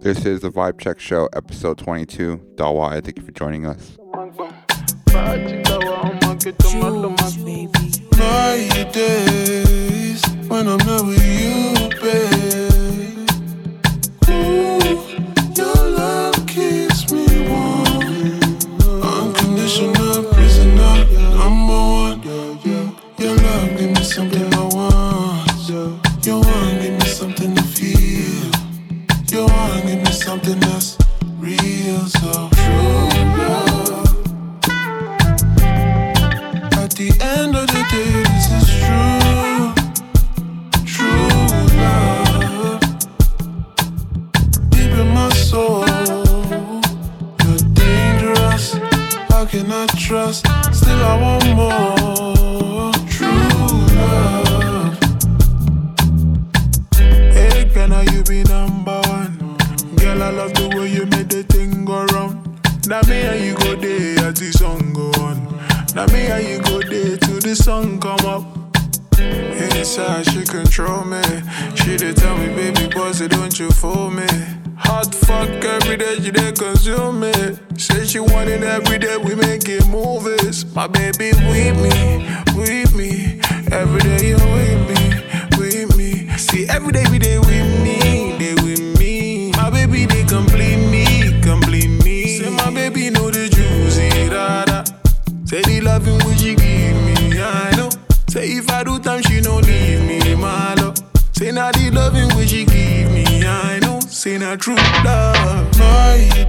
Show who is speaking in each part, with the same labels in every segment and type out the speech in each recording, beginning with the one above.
Speaker 1: This is the Vibe Check Show, episode 22. Dawa, thank you for joining us.
Speaker 2: Jules, baby. Night days when I'm not with you. Something that's real, so true love. At the end of the day, this is true. True love. Deep in my soul. You're dangerous. How can I trust? Still, I want more. I love the way you made the thing go round. Now me and you go there as the song go on. Now me and you go there till the sun come up. Inside she control me. She did tell me, baby boy, say don't you fool me. Hot fuck every day, she dey consume me. Say she want it every day, we making movies. My baby with me, with me. Every day you with me, with me. See every day we dey with me, loving which she give me, I know. Say if I do time, she no leave me, my love. Say not the loving which she give me, I know. Say not true love. Night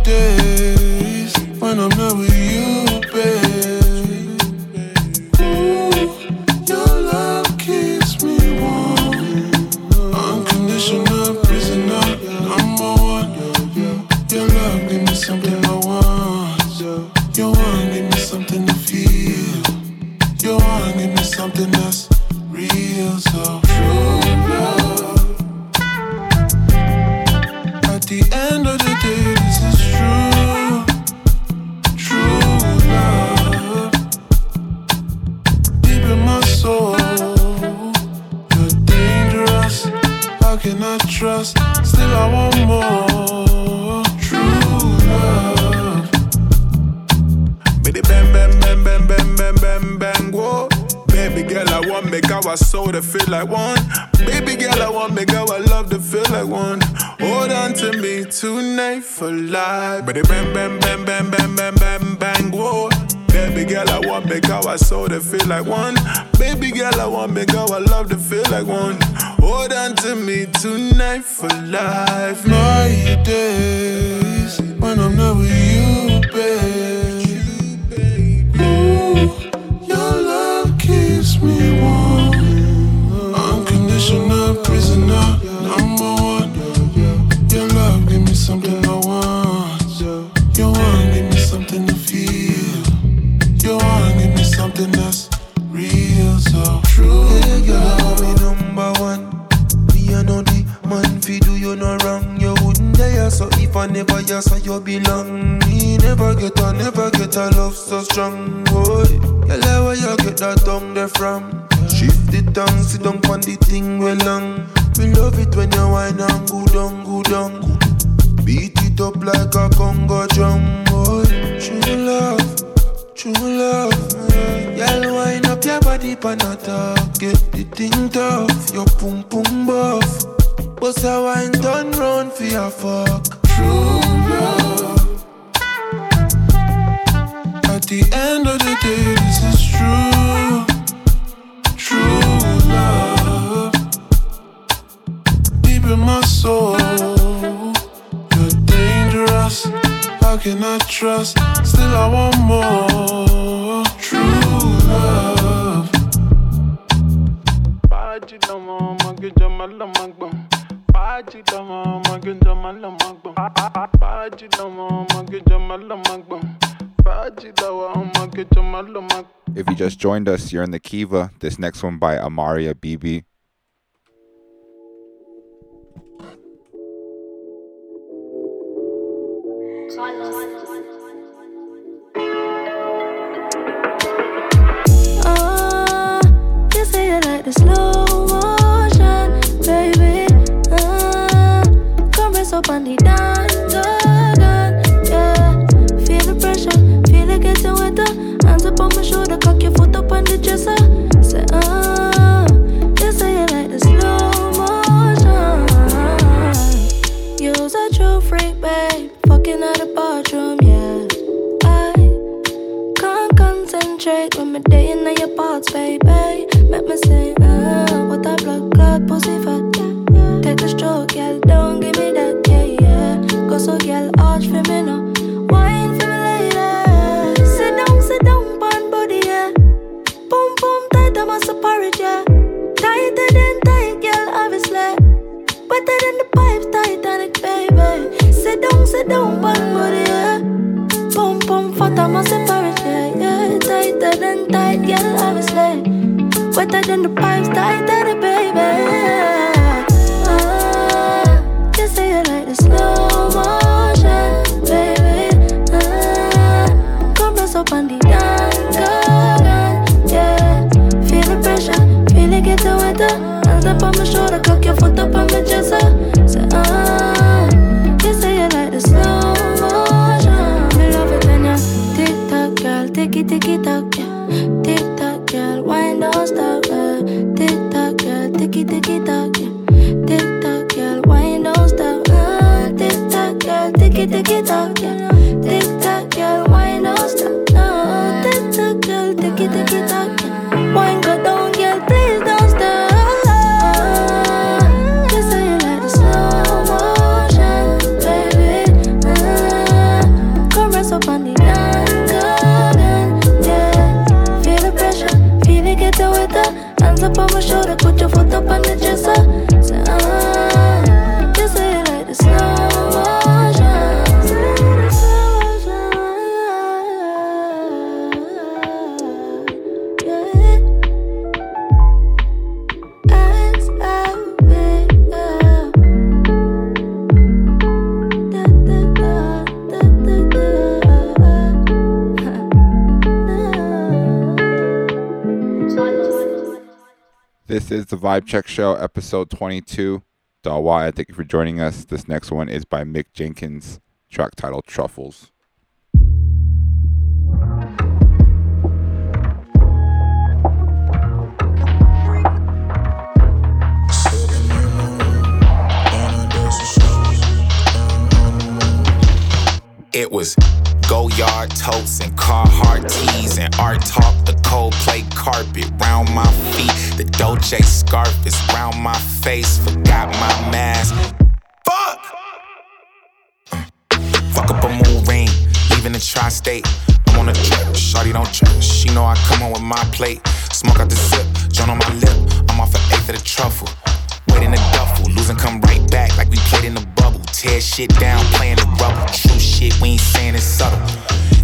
Speaker 3: Shift the tongue, sit down on the thing well long. Me love it when you whine and go down, go down. Beat it up like a Congo drum. Boy, true love. True love, y'all wind up your body pan a. Get the thing tough, your pum pum buff. Bust a wine turn round for your fuck.
Speaker 2: True love. At the end of the day, this is true true love deep in my soul. You're dangerous. How can I trust? Still, I want more true love.
Speaker 4: Magbam. Magbam. Magbam.
Speaker 1: If you just joined us, you're in the Kiva. This next one by Amaria BB.
Speaker 5: Oh, uh, you
Speaker 6: say it like the slow motion, baby. Uh, come rest up on the shake with me day in your parts, baby. Make me say, uh, ah, what that blood clot pussy fat. Take a stroke, girl, don't give me that, yeah, yeah. Go so, girl, arch for me now. Wine for me later. Sit down, sit down, pan body, yeah. Boom, boom, tight, I'm a separate, yeah. Like that, baby. Ah, you say you like the slow motion, baby. Ah, come press up on the
Speaker 1: This is the Vibe Check Show, episode 22. Dawa, thank you for joining us. This next one is by Mick Jenkins, track titled Truffles.
Speaker 7: It was Goyard totes and Carhartt tees and art talk. The Coldplay carpet round my feet. The Dolce scarf is round my face. Forgot my mask. Fuck. Uh, Fuck up a moon ring, leaving the tri-state. I'm on a trip, shawty don't trip. She know I come on with my plate. Smoke out the zip, joint on my lip. I'm off an eighth of the truffle. Wait in the duffel, losing come right back like we played in the bubble. Tear shit down, playing the rubber. True shit, we ain't saying it's subtle.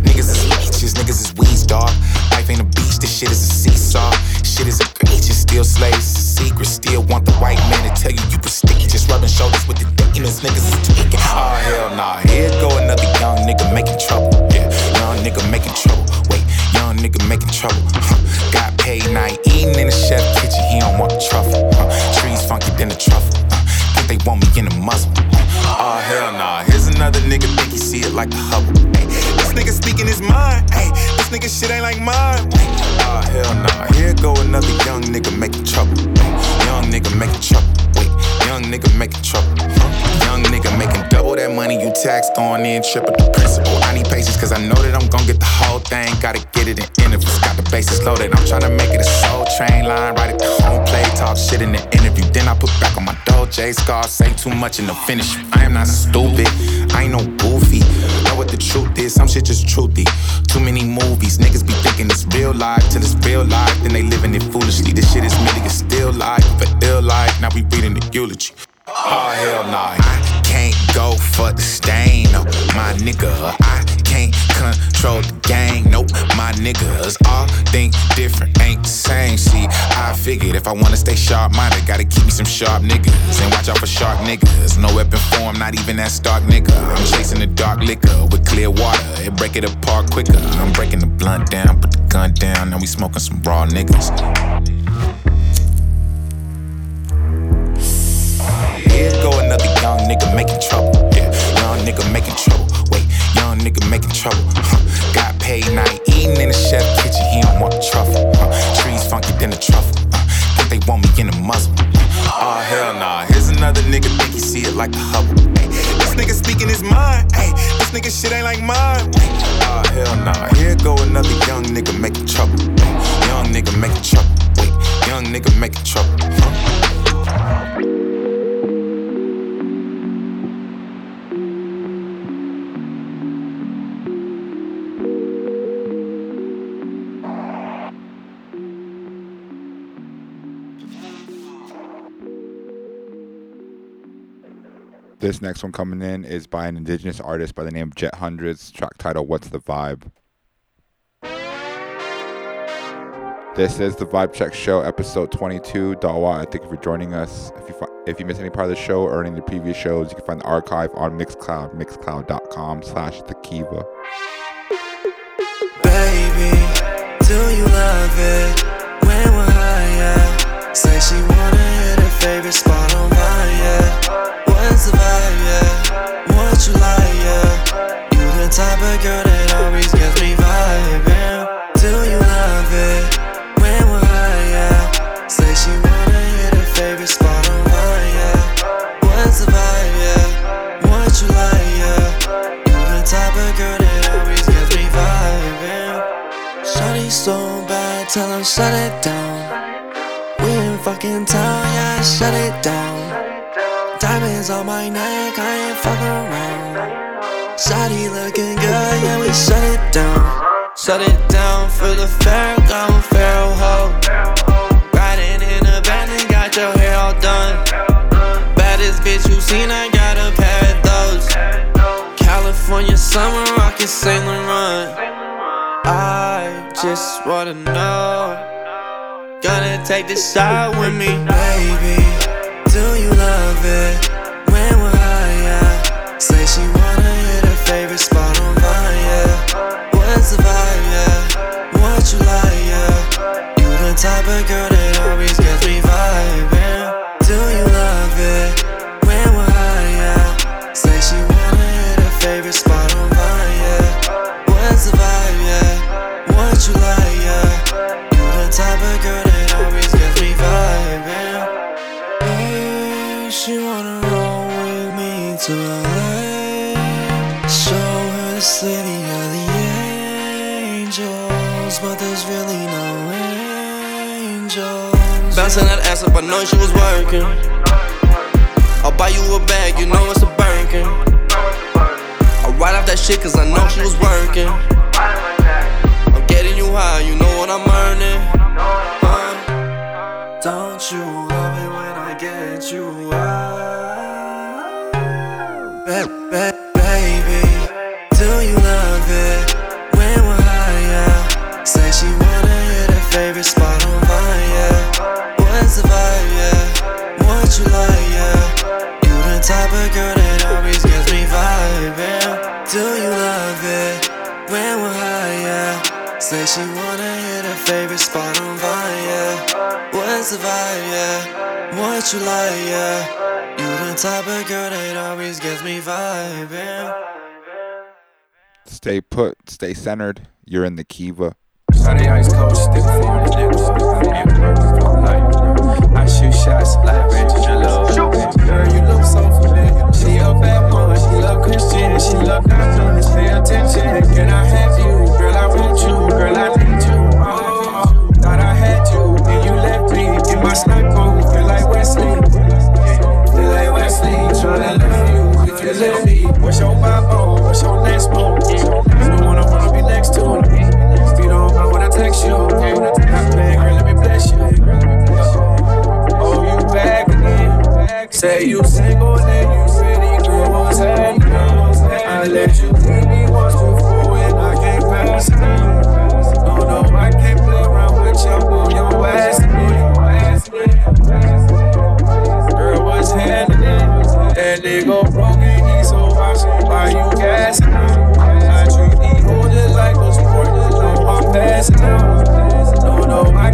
Speaker 7: Niggas is leeches, niggas is weeds, dog. Life ain't a beach, this shit is a seesaw. Shit is egregious, still slaves, a secret. Still want the white man to tell you you prestigious. Rubbing shoulders with the demons, niggas is tweaking. Oh hell nah, here go another young nigga making trouble. Yeah, young nigga making trouble. Wait, young nigga making trouble. Huh. Got paid night eating in the chef kitchen, he don't want the truffle. Huh. Trees funky than the truffle. Huh. They want me in the muzzle. Oh hell nah, here's another nigga think he see it like a Hubble. Ay, this nigga speaking his mind. Hey, this nigga shit ain't like mine. Oh hell nah, here go another young nigga making trouble. Ay, young nigga making trouble. Wait, young nigga making trouble. Young nigga making double that money you taxed on in triple the principal. I need patience cause I know that I'm gon' get the whole thing. Gotta get it in intervals. Got the bases loaded. I'm tryna make it a soul train line. Right at the home play. Talk shit in the interview. Then I put back on my Dolce scar. Say too much and the finish. I am not stupid. I ain't no goofy. The truth is. Some shit just truthy. Too many movies. Niggas be thinking it's real life till it's real life. Then they living it foolishly. This shit is merely a still life. For ill life. Now we reading the eulogy. Oh hell nah. I can't go for the stain, no, my nigga. I can't control the gang, nope, my niggas. All think different, ain't the same. See, I figured if I wanna stay sharp minded, gotta keep me some sharp niggas. And watch out for shark niggas. No weapon form, not even that stark nigga. I'm chasing the dark liquor with clear water. It break it apart quicker. I'm breaking the blunt down, put the gun down. Now we smoking some raw niggas. Here go another young nigga making trouble. Yeah, young nigga making trouble. Wait, nigga making trouble. Huh. Got paid night eating in the chef kitchen. He don't want the truffle. Huh. Trees funky than the truffle. Uh, think they want me in the muzzle. Oh hell nah. Here's another nigga think he see it like the Hubble. Ay, this nigga speaking his mind. Hey, this nigga shit ain't like mine. Oh hell nah. Here go another young nigga making trouble. Ay, young nigga making trouble. Wait, young nigga making trouble. Huh?
Speaker 1: This next one coming in is by an indigenous artist by the name of Jet Hundreds, track title What's the Vibe? This is the Vibe Check Show, episode 22. Dawa, I thank you for joining us. If you fi- if you missed any part of the show or any of the previous shows, you can find the archive on Mixcloud, mixcloud.com slash the Kiva.
Speaker 3: Baby, do you love it when we're high? Diamonds on my neck, I ain't fucking around. Shawty looking good, yeah, we shut it down. Shut it down for the fair, gone feral hoe. Riding in a van and got your hair all done. Baddest bitch you seen, I got a pair of those. California summer, rockin' Saint Laurent. I just wanna know. Gonna take the shot with me, baby. Do you love it type of girl ass up, I know she was working. I'll buy you a bag, you know it's a Birkin. I'll ride off that shit cause I know she was working. I'm getting you high, you know what I'm earning. Huh? Don't you What you like? Yeah. You the type of girl that always gets me vibing.
Speaker 1: Stay put, stay centered. You're in the Kiva.
Speaker 8: Shawty ice cold, stick for the niggas. Yeah, perfect for life. I shoot shots like Regina Love. Girl, you look so familiar. She a bad one, she love Christian, she love diamonds. Pay attention, can I have you? Girl, I want you, girl, I need you. Oh, thought I had you, then you left me. In my sniper, let me, what's your Bible? What's your next move? You don't wanna wanna be next to. If you don't mind when I text you, I beg, girl, let me bless you. Oh, you back again? Say you single, then you what's happening? I let you why you gassing out. I treat the older like a sport, no, I'm passing out. No, no, I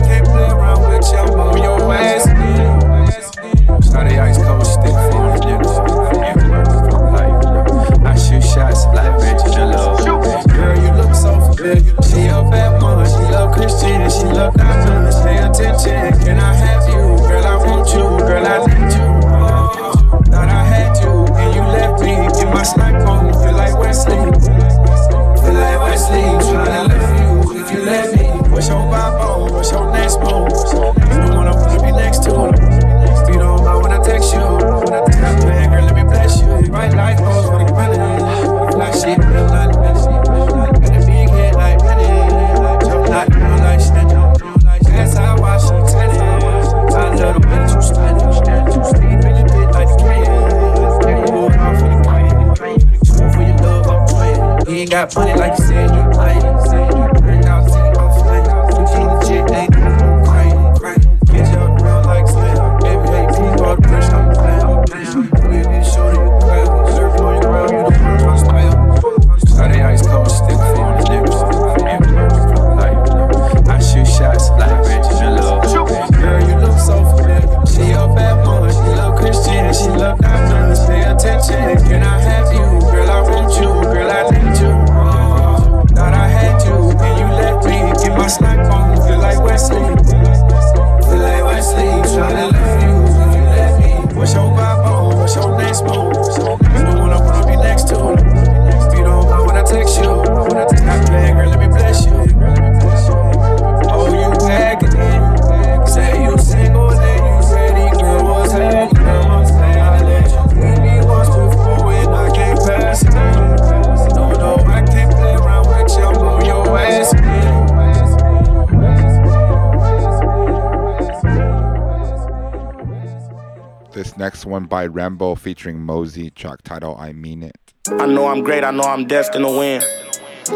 Speaker 8: next
Speaker 1: one by Remble featuring Mozzy, track title I Mean It.
Speaker 9: I know I'm great, I know I'm destined to win.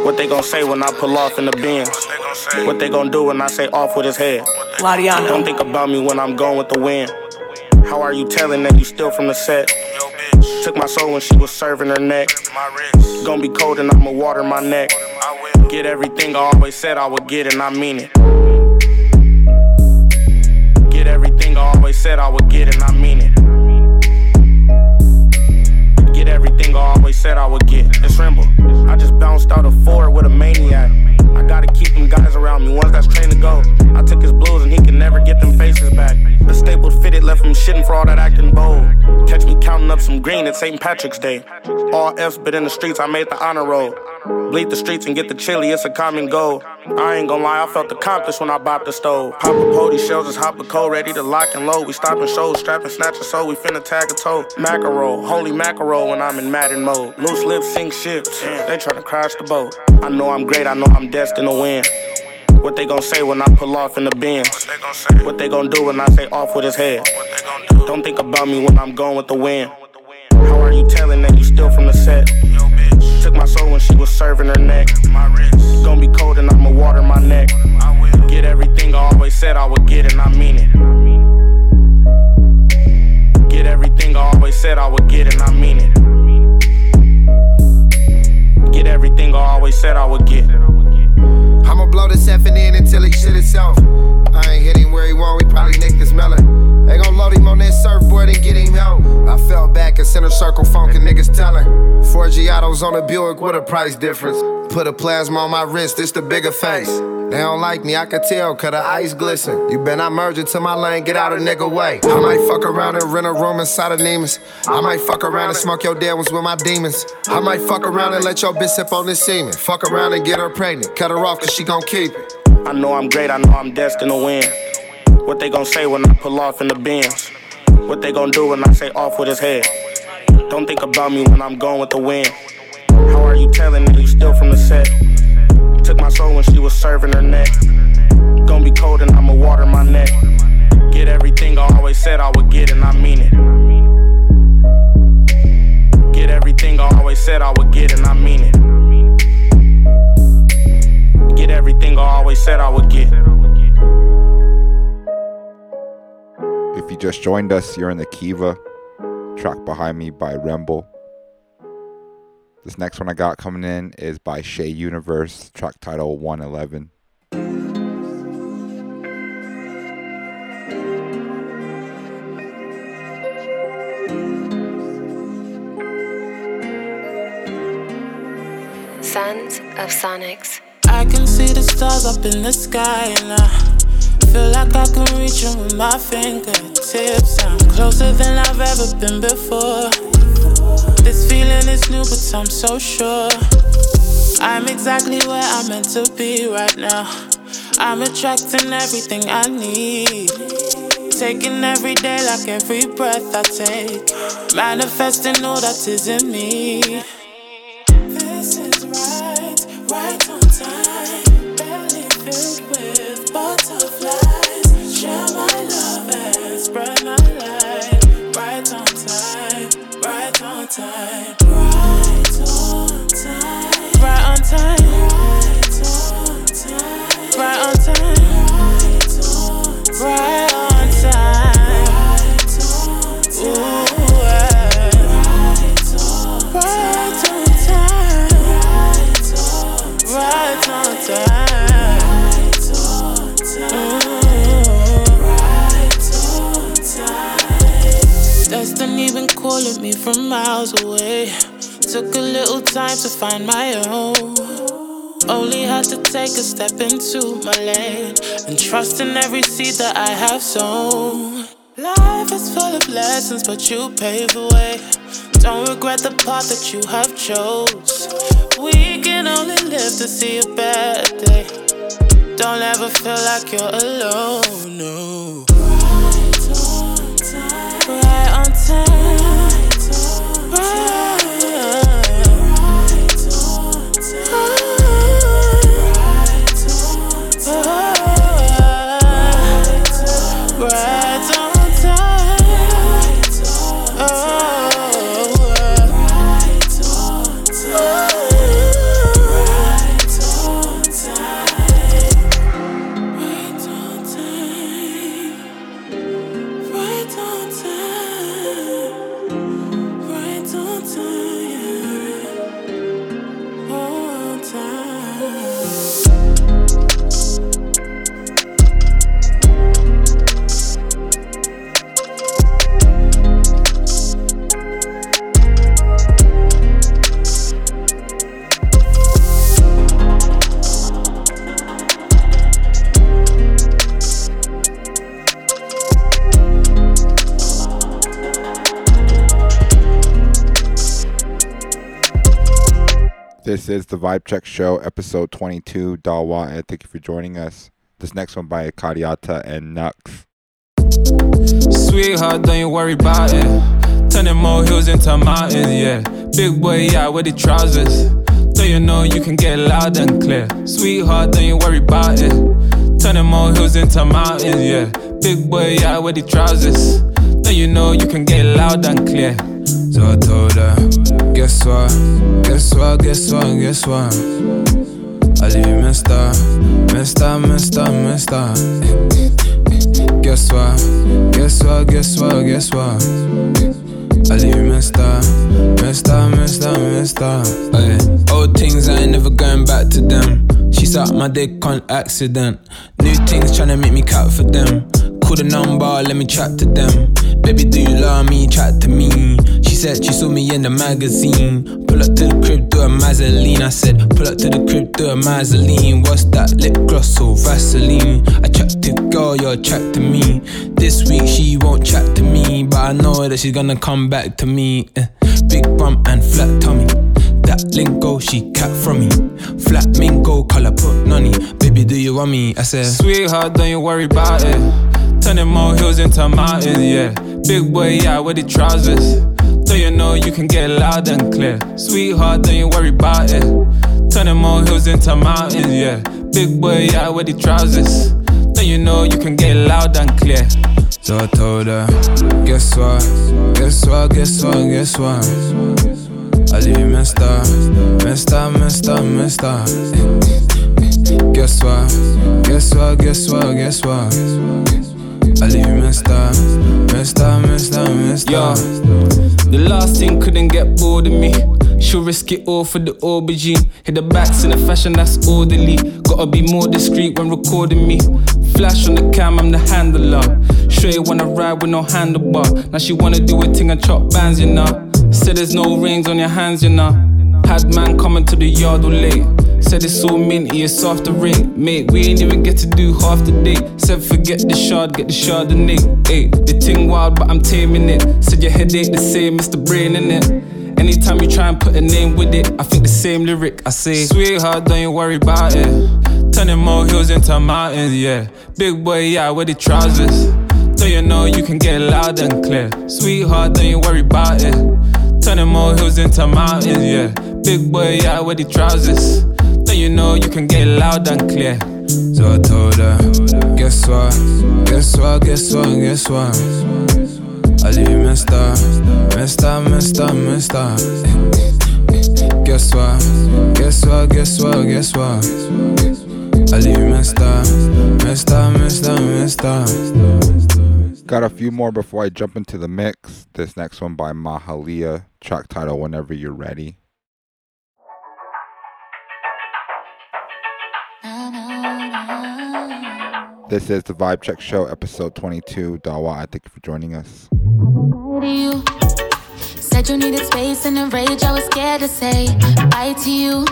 Speaker 9: What they gon' say when I pull off in the Benz? What they gon' do when I say off with his head? Lariano. Don't think about me when I'm going with the wind. How are you telling that you still from the set? Took my soul when she was serving her neck. Gonna be cold and I'ma water my neck. Get everything I always said I would get, and I mean it. Get everything I always said I would get, and I mean it. Get everything I always said I would get. It's Remble. I just bounced out a four with a maniac. I gotta keep them guys around me, ones that's trained to go. I took his blues and he can never get them faces back. The stapled fitted left him shitting for all that acting bold. Catch me counting up some green at St. Patrick's Day. All F's, but in the streets I made the honor roll. Bleed the streets and get the chili, it's a common goal. I ain't gonna lie, I felt accomplished when I bopped the stove. Pop a pody, shells just hop a cold, ready to lock and load. We stopping shows, strapping, snatching soul, we finna tag a toe. Mackerel, holy mackerel when I'm in Madden mode. Loose lips sink ships, they tryna crash the boat. I know I'm great, I know I'm destined to win. What they gon' say when I pull off in the Benz? What they gon' do when I say off with his head? Don't think about me when I'm going with the wind. How are you telling that you still from the set? Took my soul when she was serving her neck. Gonna be cold and I'ma water my neck. Get everything I always said I would get, and I mean it. Get everything I always said I would get, and I mean it. Get everything I always said I would get.
Speaker 3: I'ma blow this effing in until he shit itself. I ain't circle, funkin' niggas telling. Four Giottos on a Buick, what a price difference. Put a plasma on my wrist, it's the bigger face. They don't like me, I can tell, cause the ice glisten. You better not merge into my lane, get out a nigga way. I might fuck around and rent a room inside of Neiman's. I might fuck around and smoke your dead ones with my demons. I might fuck around and let your bitch sip on this semen. Fuck around and get her pregnant, cut her off cause she gon' keep it.
Speaker 9: I know I'm great, I know I'm destined to win. What they gon' say when I pull off in the Benz? What they gon' do when I say off with his head? Don't think about me when I'm going with the wind. How are you telling that you still from the set? Took my soul when she was serving her neck. Gonna be cold and I'ma water my neck. Get everything I always said I would get, and I mean it. Get everything I always said I would get, and I mean it. Get everything I always said I would get.
Speaker 1: If you just joined us, you're in the Kiva, track behind me by Remble. This next one I got coming in is by Shaé Universe, track title 111.
Speaker 5: Sons of Sonics.
Speaker 10: I can see the stars up in the sky and I feel like I can reach you with my fingertips. I'm closer than I've ever been before. This feeling is new, but I'm so sure. I'm exactly where I'm meant to be right now. I'm attracting everything I need. Taking every day like every breath I take. Manifesting all that is in me. This is right, right on time. Time. Right on time. Right on time. Miles away. Took a little time to find my own. Only had to take a step into my lane and trust in every seed that I have sown. Life is full of lessons, but you pave the way. Don't regret the path that you have chose. We can only live to see a better day. Don't ever feel like you're alone. No.
Speaker 1: Is the Vibe Check Show, episode 22. Dawa, and thank you for joining us. This next one by Kadiata and Knucks.
Speaker 11: Sweetheart, don't you worry about it. Turning more hills into mountains, yeah. Big boy, yeah, with the trousers. Don't you know you can get loud and clear? Sweetheart, don't you worry about it. Turning more hills into mountains, yeah. Big boy, yeah, with the trousers. Don't you know you can get loud and clear? So I told her, guess what? Guess what? Guess what? Guess what? I leave you messed up, messed up, messed up, messed up. Guess what? Guess what? Guess what? Guess what? I leave you messed up, messed up, messed up, messed up. Ay, old things, I ain't never going back to them. She sucked my dick on accident. New things tryna make me cut for them. Call the number, let me chat to them. Baby, do you love me? Chat to me. She said she saw me in the magazine. Pull up to the crib, do a Mazeline. I said, pull up to the crib, do a Mazeline. What's that? Lip gloss or Vaseline? I attractive girl, you're to me. This week she won't chat to me, but I know that she's gonna come back to me. Eh, Big bump and flat tummy. That lingo she cat from me. Flat Flamingo color put nonny. Baby, do you want me? I said, Sweetheart, don't you worry about it. Turning more hills into mountains, yeah. Big boy, yeah, with the trousers. Don't you know you can get loud and clear? Sweetheart, don't you worry about it. Turning more hills into mountains, yeah. Big boy, yeah, with the trousers. Don't you know you can get loud and clear? So I told her, guess what? Guess what? Guess what? Guess what? I leave you messed up, messed up, messed up. Guess what? Guess what? Guess what? Guess what? I leave you messed up, messed up, messed up. The last thing couldn't get bored of me. She'll risk it all for the aubergine. Hit the backs in a fashion that's orderly. Gotta be more discreet when recording me. Flash on the cam, I'm the handler. Straight wanna ride with no handlebar. Now she wanna do a thing and chop bands, you know. Said there's no rings on your hands, you know. Had man coming to the yard all late. Said it's all minty, it's off the ring. Mate, we ain't even get to do half the day. Said forget the shard, get the chardonnay. Ayy, the ting wild, but I'm taming it. Said your head ain't the same, it's the brain in it. Anytime you try and put a name with it, I think the same lyric. I say, Sweetheart, don't you worry about it. Turning more hills into mountains, yeah. Big boy, yeah, with the trousers. Don't you know you can get loud and clear? Sweetheart, don't you worry about it. Turning more hills into mountains, yeah. Big boy, yeah, with the trousers. Don't you know you can get loud and clear? So I told her, guess what? Guess what? Guess what? Guess what? I leave you messed up, messed up, messed up, messed up. Guess what? Guess what? Guess what? Guess what? I leave you messed up, messed up, messed up, messed up.
Speaker 1: Got a few more before I jump into the mix. This next one by Mahalia, track title Whenever You're Ready. This is the Vibe Check Show, episode 22. Dawa, I thank you for joining us.
Speaker 5: Said you needed space and in rage, I was scared to say bye to you.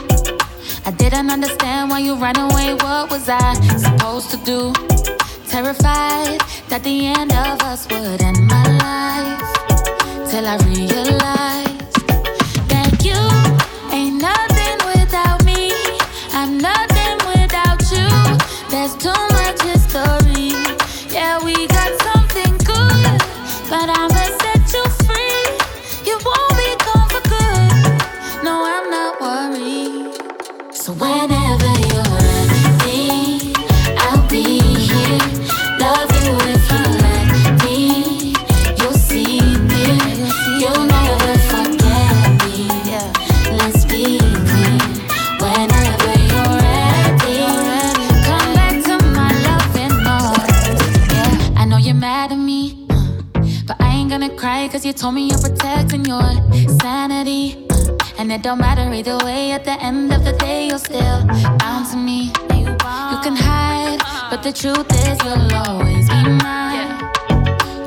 Speaker 5: I didn't understand why you ran away. What was I supposed to do? Terrified that the end of us would end my life. Till I realized that you ain't nothing without me. I'm nothing without you. There's too much history. Yeah, we got something good, but I'ma cause you told me you're protecting your sanity. And it don't matter either way, at the end of the day, you're still bound to me. You can hide, but the truth is you'll always be mine.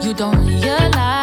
Speaker 5: You don't realize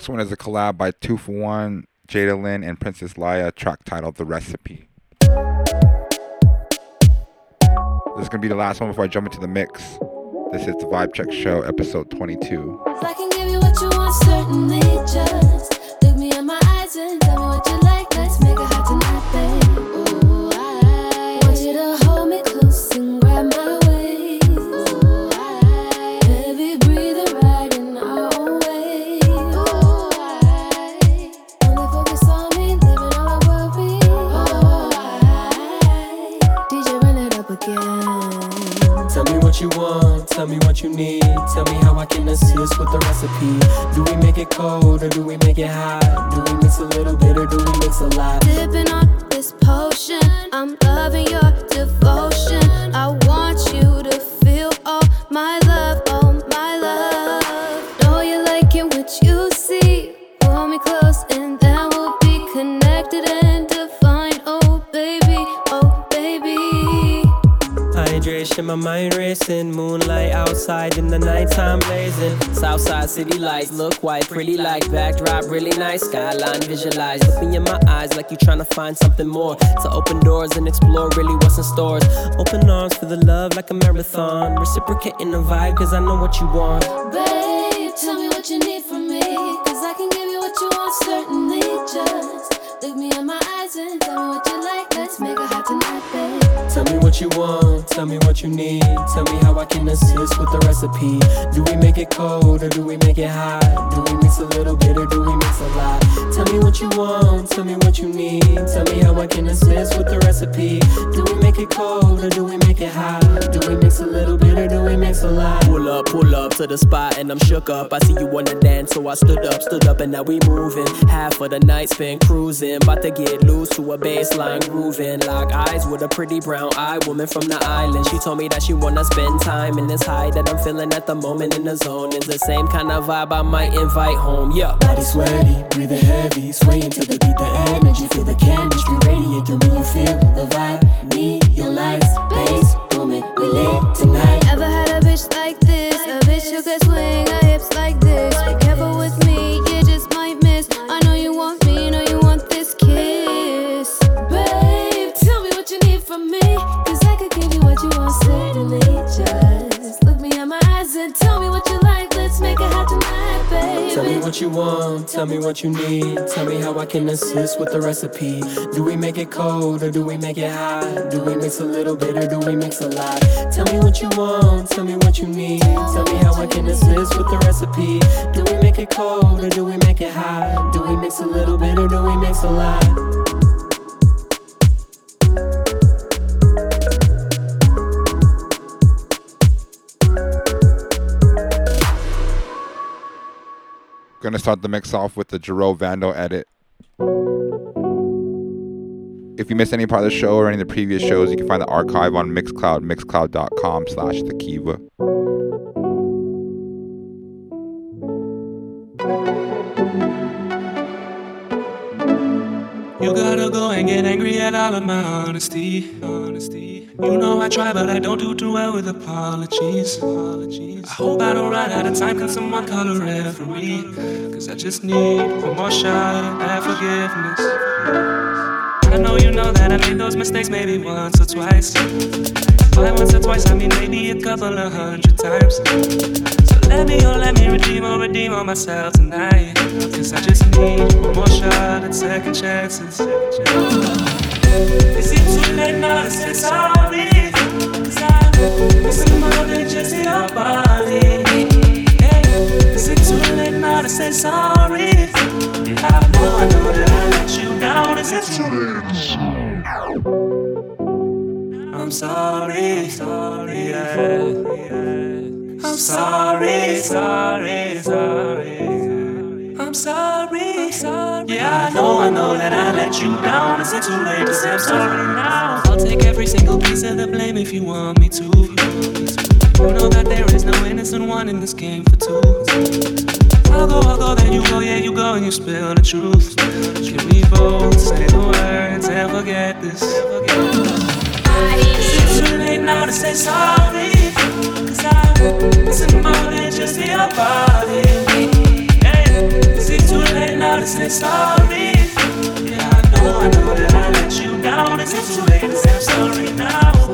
Speaker 1: next one is a collab by Tufawon, Jada Lynn, and Princess Laya, track titled The Recipe. This is going to be the last one before I jump into the mix. This is the Vibe Check Show, episode 22.
Speaker 8: Assist with the recipe. Do we make it cold or do we make it hot? Do we mix a little bit or do we mix a lot?
Speaker 5: Dipping on this potion, I'm loving your my
Speaker 8: mind racing. Moonlight outside in the nighttime blazing. Southside city lights look white, pretty like backdrop, really nice. Skyline visualized. Look me in my eyes like you're trying to find something more. To open doors and explore really what's in stores. Open arms for the love like a marathon. Reciprocating the vibe, cause I know what you want.
Speaker 5: Babe, tell me what you need from me. Cause I can give you what you want, certainly just look me in my eyes and tell me what you like. Let's make it hot tonight, babe.
Speaker 8: Tell me what you want,
Speaker 12: tell me what you need. Tell me how I can assist with the recipe. Do we make it cold or do we make it hot? Do we mix a little bit or do we mix a lot? Tell me what you want, tell me what you need. Tell me how I can assist with the recipe. Do we make it cold or do we make it hot? Do we mix a little bit or do we mix a lot?
Speaker 13: Pull up, pull up to the spot and I'm shook up. I see you wanna dance, so I stood up, stood up, and now we moving. Half of the night spent cruising, about to get loose to a baseline grooving. Lock eyes with a pretty brown eyed woman from the island. She told me that she wanna spend time in this high that I'm feeling at the moment in the zone. Is the same kind of vibe I might invite home. Yeah.
Speaker 12: Body sweaty, breathing heavy, swaying to the beat, the energy, feel the chemistry radiate through me. You feel
Speaker 14: tell me what you need. Tell me
Speaker 12: how I can assist with the recipe. Do we make it cold or do we make it hot? Do we mix a little bit or do we mix a lot? Tell me what you want, tell me what you need. Tell me how I can assist with the recipe. Do we make it cold or do we make it hot? Do we mix a little bit or do we mix a lot?
Speaker 1: Gonna start the mix off with the Jerome Vando edit. If you missed any part of the show or any of the previous shows, you can find the archive on Mixcloud, mixcloud.com slash the Kiva.
Speaker 15: You gotta go and get angry at all of my honesty. Honesty. You know I try, but I don't do too well with apologies. Apologies. I hope I don't run out of time. Can someone call a referee? Cause I just need one more shot at forgiveness. I know you know that I made those mistakes maybe once or twice. By once or twice, I mean maybe a couple of hundred times. So let me, oh, let me redeem or redeem on myself tonight. Cause I just need one more shot at second chances. Is it too late now to say sorry? Cause I'm missing more than just your body. Hey, is it too late now to say sorry? Sorry, sorry, yeah. I'm sorry, sorry, sorry. I'm sorry, sorry. Yeah, I know, I know that I let you down. Is it too late to say I'm sorry now? I'll take every single piece of the blame if you want me to. You know that there is no innocent one in this game for two. I'll go, I'll go, then you go, yeah, you go and you spill the truth. Can we both say the words and forget this? Is too late now to say sorry? Cause missing more than just your body. Is it too late now to say sorry? Yeah, I know, I know that I let you down. Is it too late to say sorry now?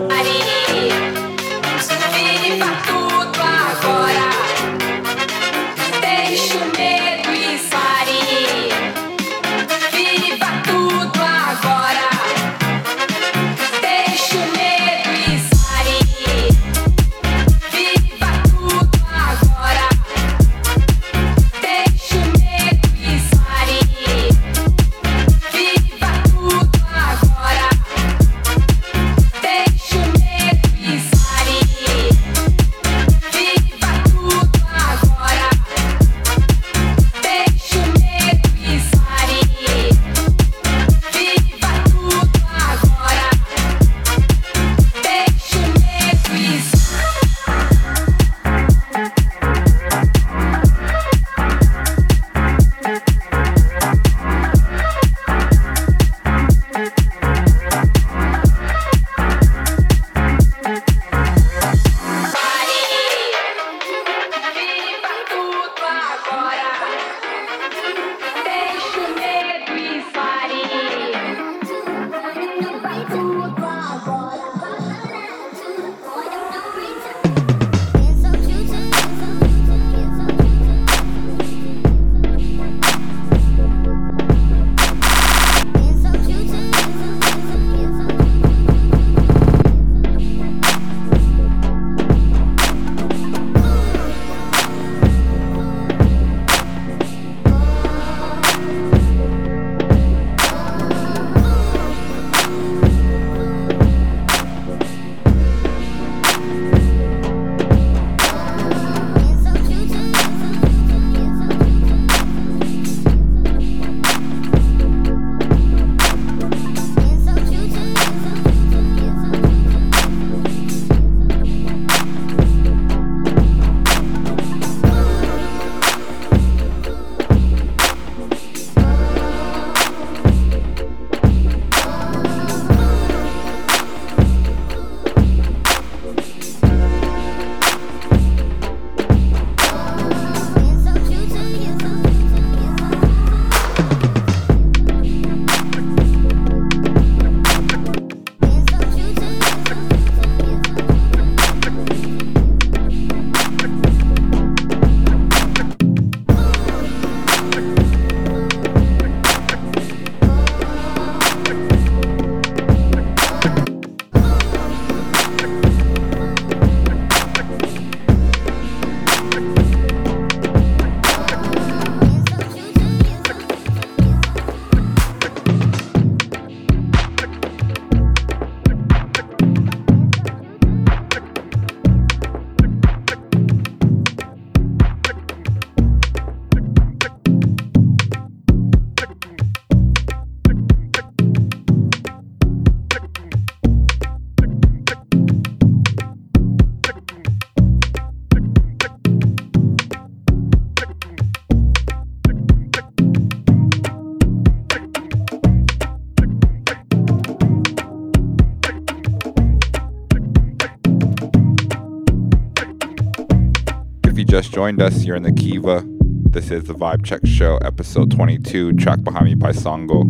Speaker 1: joined us, you're in the Kiva. This is the Vibe Check Show, episode 22, track behind me by
Speaker 16: Sango.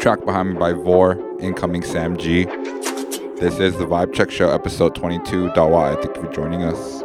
Speaker 16: Track
Speaker 17: behind Me by VHOOR, incoming Sam G. This is the Vibe Check Show, episode 22. Dawa, I thank you for joining us.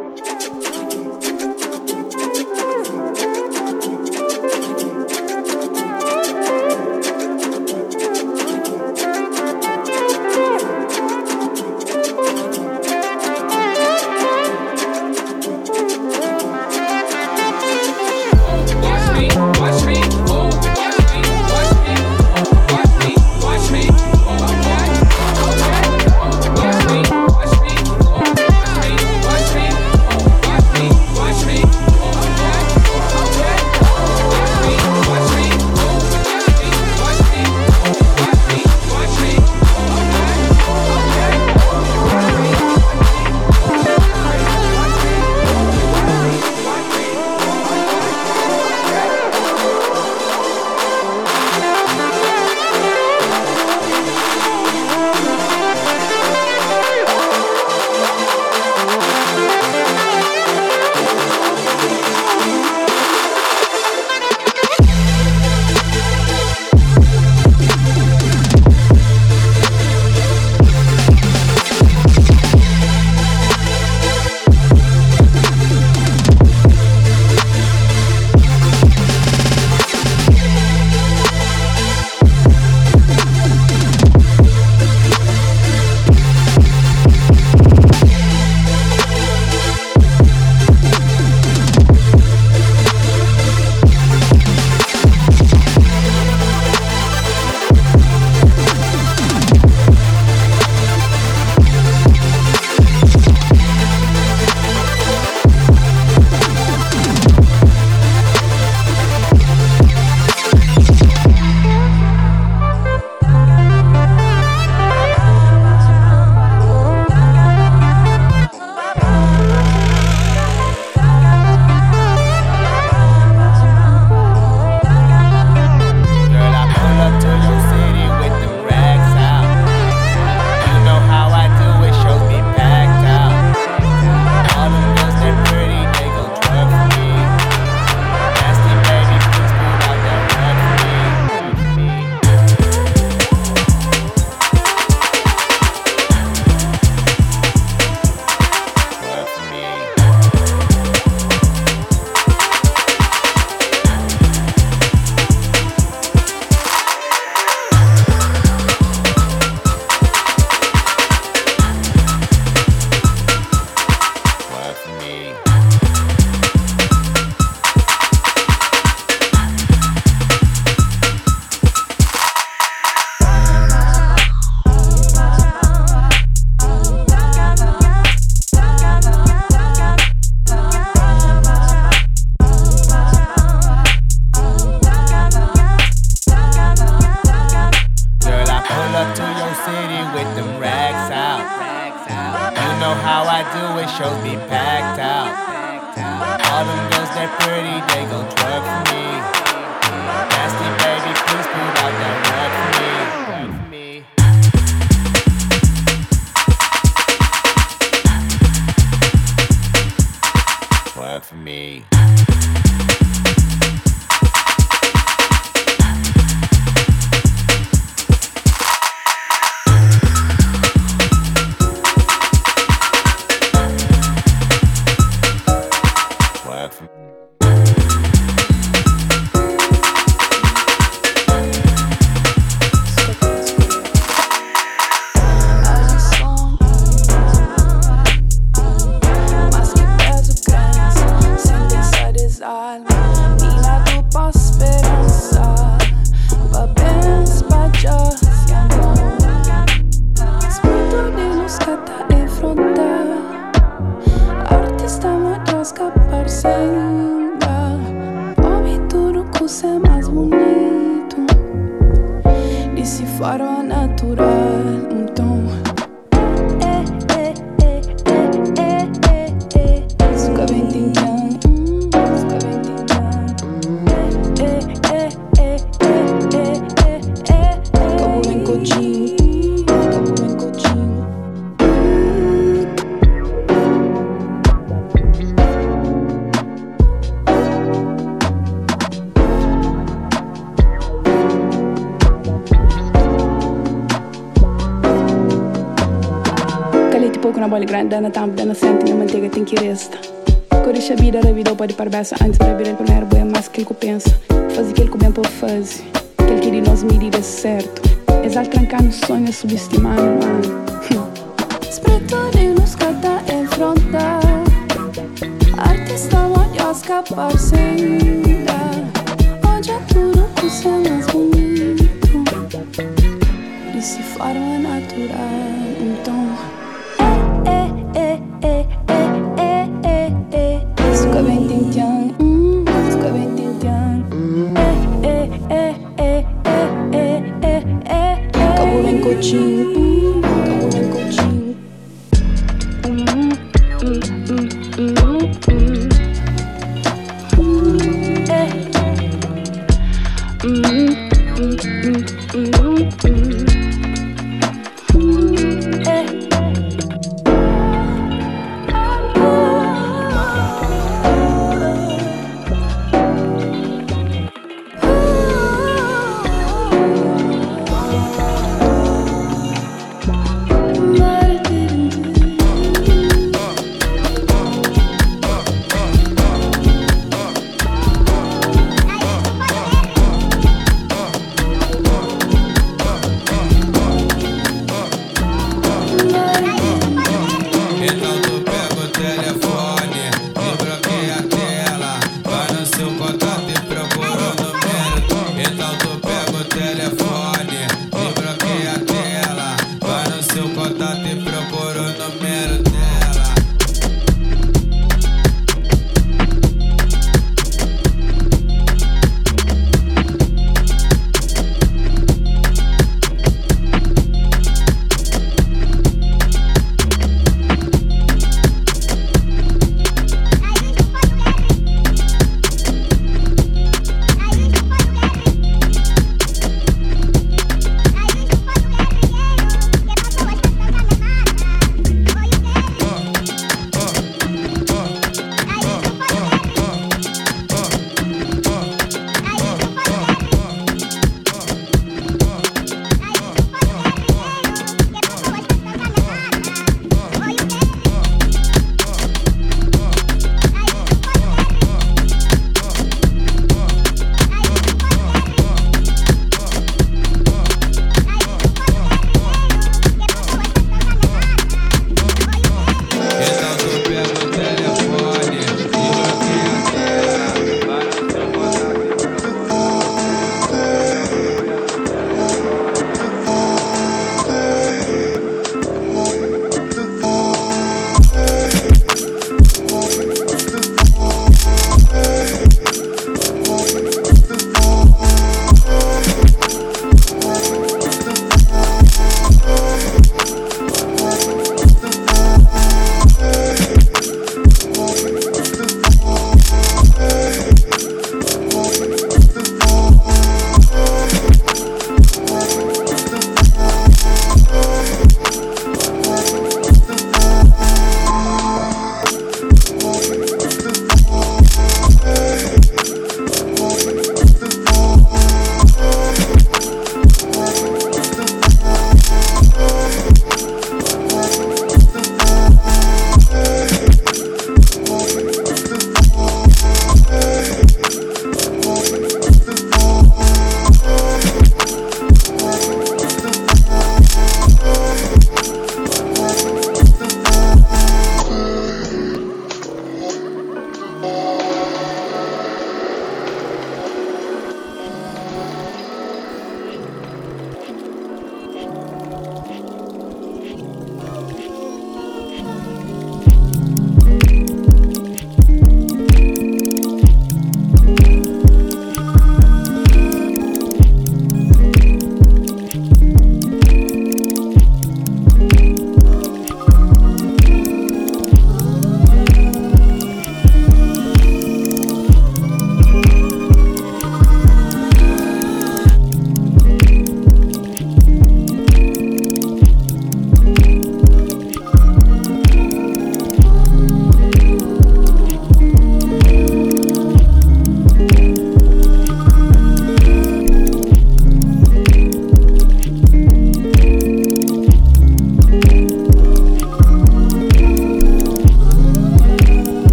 Speaker 18: den tamp, na sente, man manteiga tem que resta. Corisha vida da vida pode parar antes para vir primeiro boia é mais que ele pensa. Faz aquilo que bem pode fazer, que ele queria nós medida certo. Exal trancar no sonho subestimar no ano.
Speaker 17: Spretore nos cata enfrontar, artista morde escapar sem é tudo por ser mais bonito e se forma natural. Então
Speaker 2: searching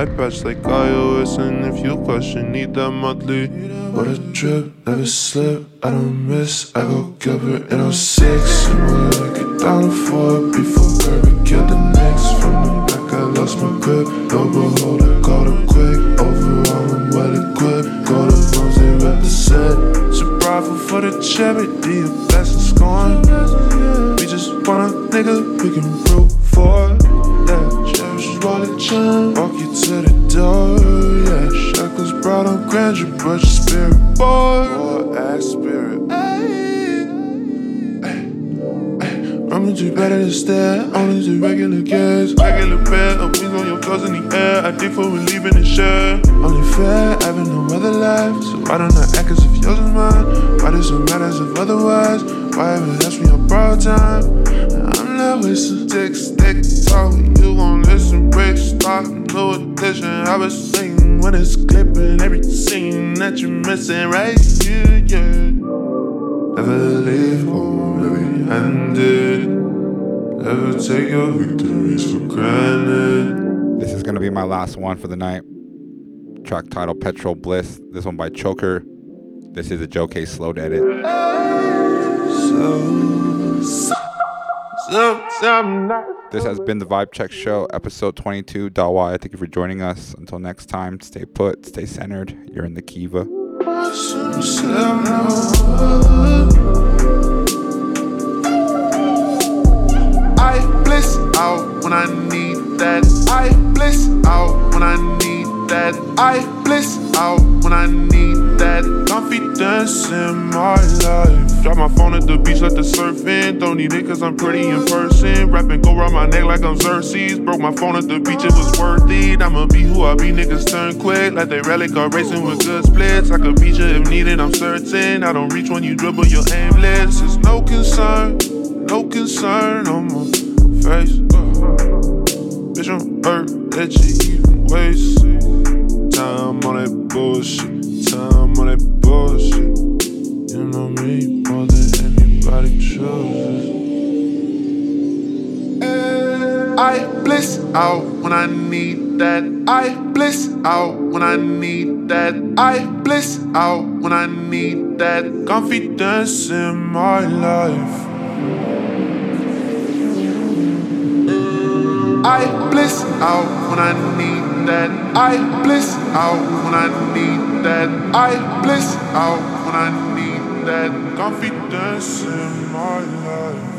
Speaker 2: I patch like iOS, and if you question, need that monthly. What a trip, never slip, I don't miss. I go Gilbert in 06. And my
Speaker 1: last one for the night. Track title Petrol Bliss. This one by Choker. This is a Joe Kay slowed edit. This has been the Vibe Check Show, episode 22. Dalwai, thank you for joining us. Until next time, stay put, stay centered. You're in the Kiva.
Speaker 2: I bliss out when I need that. I bliss out when I need that. I bliss out when I need that. Confidence in my life. Drop my phone at the beach, let the surf in. Don't need it cause I'm pretty in person. Rapping go around my neck like I'm Xerxes. Broke my phone at the beach, it was worth it. I'ma be who I be, niggas turn quick. Like they rally car racing with good splits. I could beat you if needed, I'm certain. I don't reach when you dribble, you're aimless. It's no concern, no concern on my face. Bitch, I'm hurt that you even waste time on that bullshit. Time on that bullshit. You know me more than anybody chooses. I bliss out when I need that. I bliss out when I need that. I bliss out when I need that. Confidence in my life. I bliss out when I need that. I bliss out when I need that. I bliss out when I need that. Confidence in my life.